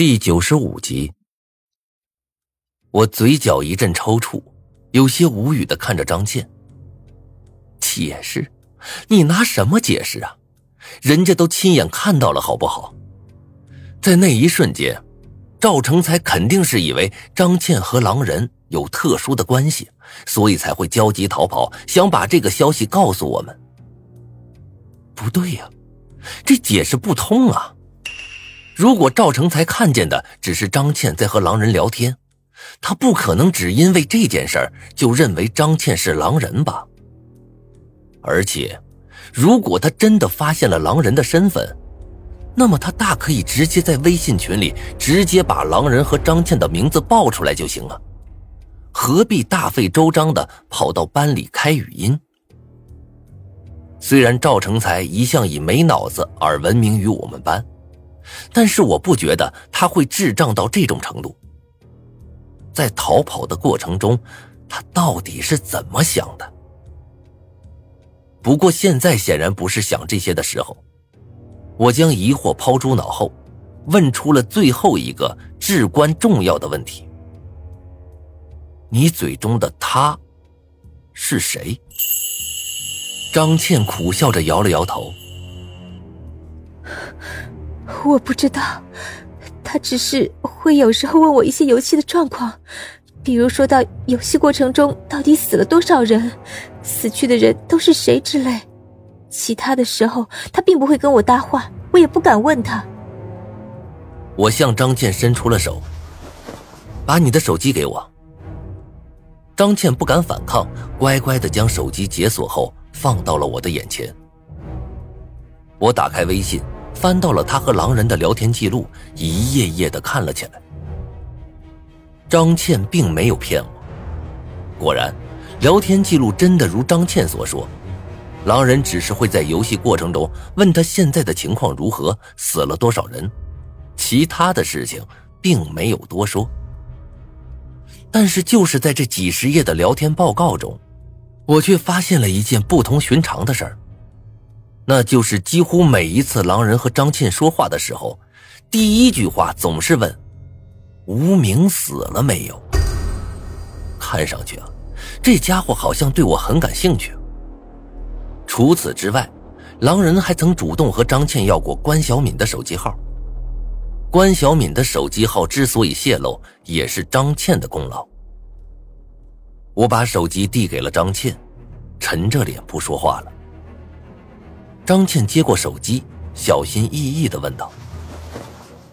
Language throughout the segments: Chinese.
第九十五集，我嘴角一阵抽搐，有些无语的看着张倩。解释？你拿什么解释啊？人家都亲眼看到了，好不好？在那一瞬间，赵成才肯定是以为张倩和狼人有特殊的关系，所以才会焦急逃跑，想把这个消息告诉我们。不对呀，这解释不通啊！如果赵成才看见的只是张倩在和狼人聊天，他不可能只因为这件事儿就认为张倩是狼人吧？而且，如果他真的发现了狼人的身份，那么他大可以直接在微信群里直接把狼人和张倩的名字报出来就行了，何必大费周章的跑到班里开语音？虽然赵成才一向以没脑子而闻名于我们班。但是我不觉得他会智障到这种程度。在逃跑的过程中，他到底是怎么想的？不过现在显然不是想这些的时候。我将疑惑抛诸脑后，问出了最后一个至关重要的问题：你嘴中的他是谁？张倩苦笑着摇了摇头。我不知道，他只是会有时候问我一些游戏的状况，比如说到游戏过程中到底死了多少人，死去的人都是谁之类。其他的时候，他并不会跟我搭话，我也不敢问他。我向张倩伸出了手，把你的手机给我。张倩不敢反抗，乖乖的将手机解锁后放到了我的眼前。我打开微信。翻到了他和狼人的聊天记录，一页页的看了起来。张倩并没有骗我，果然，聊天记录真的如张倩所说，狼人只是会在游戏过程中问他现在的情况如何，死了多少人，其他的事情并没有多说。但是就是在这几十页的聊天报告中，我却发现了一件不同寻常的事儿。那就是几乎每一次狼人和张倩说话的时候，第一句话总是问：“无名死了没有？”看上去啊，这家伙好像对我很感兴趣。除此之外，狼人还曾主动和张倩要过关小敏的手机号。关小敏的手机号之所以泄露，也是张倩的功劳。我把手机递给了张倩，沉着脸不说话了。张倩接过手机，小心翼翼的问道：“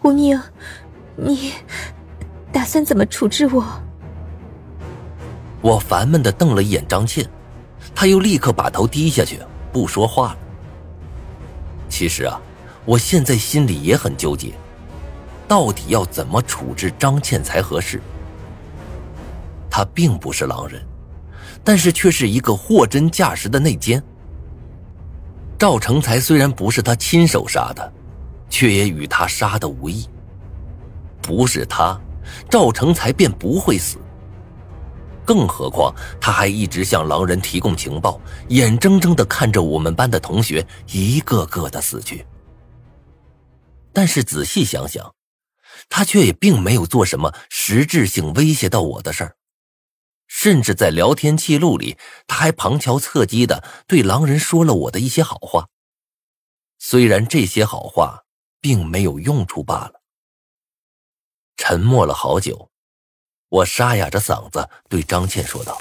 吴宁，你打算怎么处置我？”我烦闷的瞪了一眼张倩，她又立刻把头低下去，不说话了。其实啊，我现在心里也很纠结，到底要怎么处置张倩才合适？她并不是狼人，但是却是一个货真价实的内奸。赵成才虽然不是他亲手杀的，却也与他杀的无异。不是他，赵成才便不会死。更何况他还一直向狼人提供情报，眼睁睁的看着我们班的同学一个个的死去。但是仔细想想，他却也并没有做什么实质性威胁到我的事儿。甚至在聊天记录里，他还旁敲侧击的对狼人说了我的一些好话。虽然这些好话并没有用处罢了。沉默了好久，我沙哑着嗓子对张倩说道：“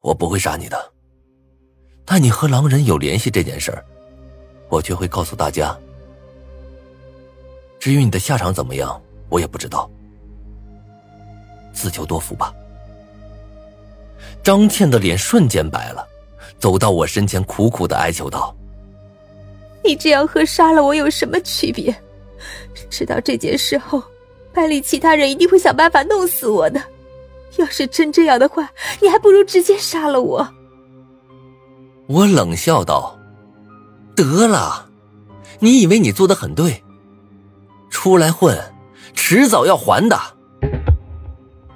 我不会杀你的，但你和狼人有联系这件事儿，我却会告诉大家。至于你的下场怎么样，我也不知道。自求多福吧。”张倩的脸瞬间白了，走到我身前，苦苦的哀求道：“你这样和杀了我有什么区别？知道这件事后，班里其他人一定会想办法弄死我的。要是真这样的话，你还不如直接杀了我。”我冷笑道：“得了，你以为你做的很对？出来混，迟早要还的。”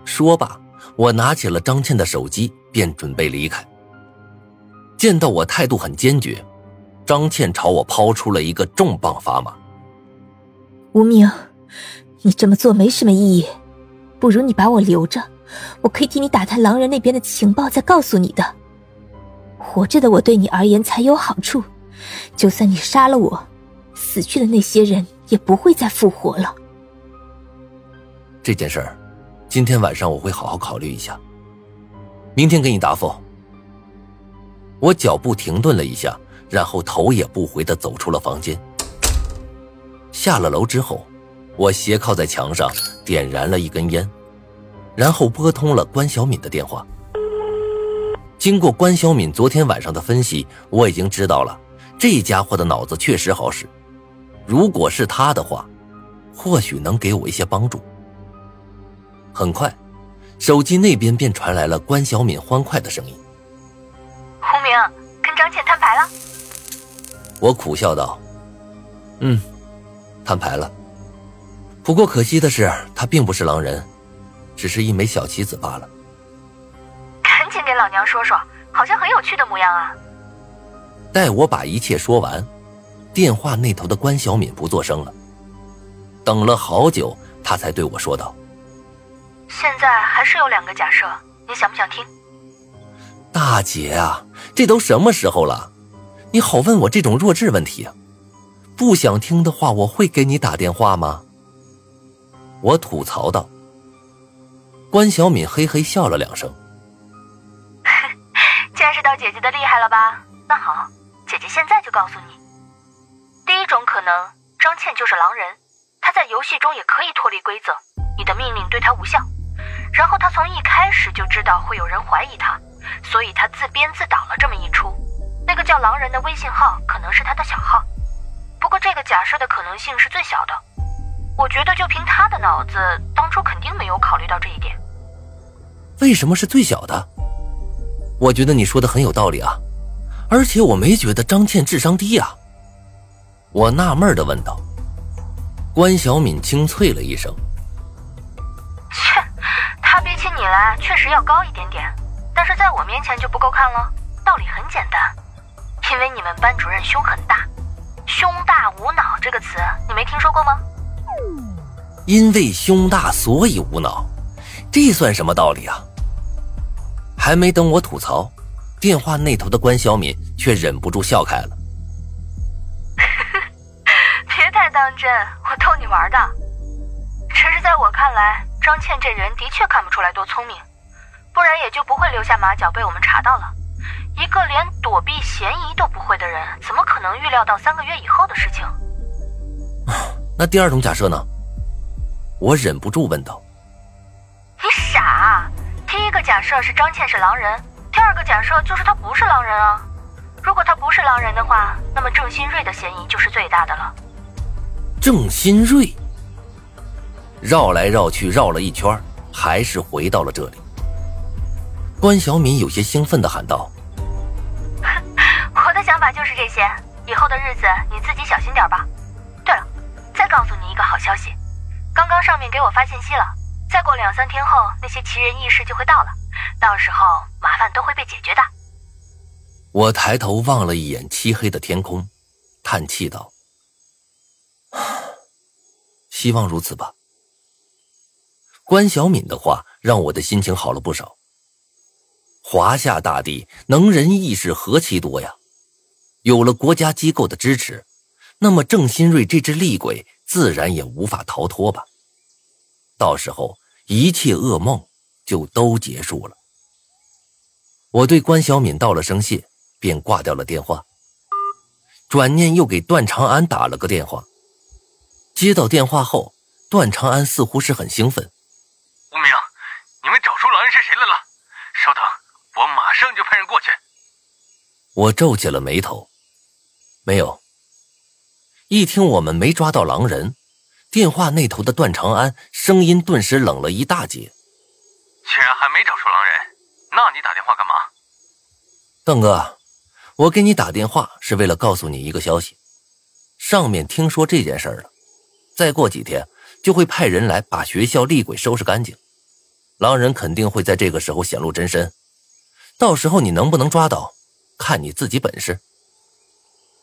说罢。我拿起了张倩的手机，便准备离开。见到我态度很坚决，张倩朝我抛出了一个重磅砝码：“无名，你这么做没什么意义，不如你把我留着，我可以替你打探狼人那边的情报，再告诉你的。活着的我对你而言才有好处，就算你杀了我，死去的那些人也不会再复活了。这件事儿，今天晚上我会好好考虑一下，明天给你答复。我脚步停顿了一下，然后头也不回的走出了房间。下了楼之后，我斜靠在墙上，点燃了一根烟，然后拨通了关小敏的电话。经过关小敏昨天晚上的分析，我已经知道了，这家伙的脑子确实好使。如果是他的话，或许能给我一些帮助。很快，手机那边便传来了关小敏欢快的声音：“胡明，跟张倩摊牌了。”我苦笑道：“嗯，摊牌了。不过可惜的是，他并不是狼人，只是一枚小棋子罢了。”赶紧给老娘说说，好像很有趣的模样啊！待我把一切说完，电话那头的关小敏不作声了。等了好久，他才对我说道：“现在还是有两个假设，你想不想听？”大姐啊，这都什么时候了，你好问我这种弱智问题啊？不想听的话，我会给你打电话吗？我吐槽道。关小敏嘿嘿笑了两声。见识到姐姐的厉害了吧？那好，姐姐现在就告诉你。第一种可能，张倩就是狼人，她在游戏中也可以脱离规则，你的命令对她无效。然后他从一开始就知道会有人怀疑他，所以他自编自导了这么一出。那个叫狼人的微信号可能是他的小号，不过这个假设的可能性是最小的。我觉得就凭他的脑子，当初肯定没有考虑到这一点。为什么是最小的？我觉得你说的很有道理啊，而且我没觉得张倩智商低啊。我纳闷的问道。关小敏清脆了一声：“来确实要高一点点，但是在我面前就不够看了。道理很简单，因为你们班主任胸很大，胸大无脑这个词你没听说过吗？因为胸大所以无脑，这算什么道理啊？”还没等我吐槽，电话那头的关小敏却忍不住笑开了。别太当真，我逗你玩的。只是在我看来，张倩这人的确看不出来多聪明，不然也就不会留下马脚被我们查到了。一个连躲避嫌疑都不会的人，怎么可能预料到三个月以后的事情？那第二种假设呢？我忍不住问道。你傻。第一个假设是张倩是狼人，第二个假设就是他不是狼人啊。如果他不是狼人的话，那么郑新瑞的嫌疑就是最大的了。郑新瑞，绕来绕去绕了一圈，还是回到了这里。关小敏有些兴奋的喊道：“我的想法就是这些，以后的日子你自己小心点吧。对了，再告诉你一个好消息，刚刚上面给我发信息了。”再过两三天后，那些奇人异事就会到了，到时候麻烦都会被解决的。我抬头望了一眼漆黑的天空，叹气道：“希望如此吧。”关小敏的话让我的心情好了不少。华夏大地能人异士何其多呀！有了国家机构的支持，那么郑新瑞这只厉鬼自然也无法逃脱吧。到时候一切噩梦就都结束了。我对关小敏道了声谢，便挂掉了电话。转念又给段长安打了个电话。接到电话后，段长安似乎是很兴奋。吴明，你们找出狼人是谁来了？稍等，我马上就派人过去。我皱起了眉头，没有。一听我们没抓到狼人。电话那头的段长安声音顿时冷了一大截。既然还没找出狼人，那你打电话干嘛？邓哥，我给你打电话是为了告诉你一个消息，上面听说这件事了，再过几天就会派人来把学校厉鬼收拾干净，狼人肯定会在这个时候显露真身，到时候你能不能抓到，看你自己本事。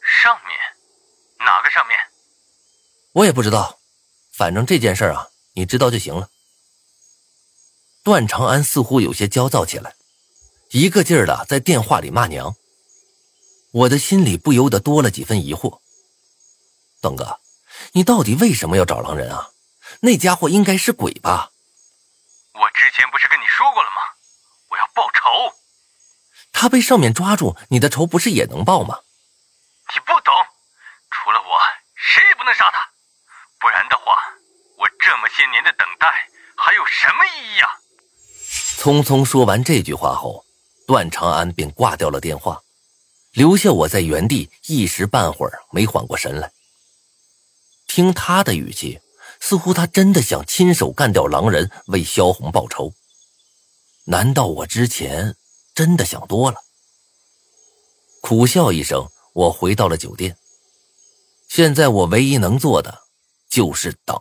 上面哪个上面？我也不知道。反正这件事啊，你知道就行了。段长安似乎有些焦躁起来，一个劲儿的在电话里骂娘。我的心里不由得多了几分疑惑。段哥，你到底为什么要找狼人啊？那家伙应该是鬼吧？我之前不是跟你说过了吗？我要报仇。他被上面抓住，你的仇不是也能报吗？你不懂，除了我，谁也不能杀他。不然的话，我这么些年的等待还有什么意义啊？匆匆说完这句话后，段长安便挂掉了电话，留下我在原地一时半会儿没缓过神来。听他的语气，似乎他真的想亲手干掉狼人，为萧红报仇。难道我之前真的想多了？苦笑一声，我回到了酒店。现在我唯一能做的，就是等。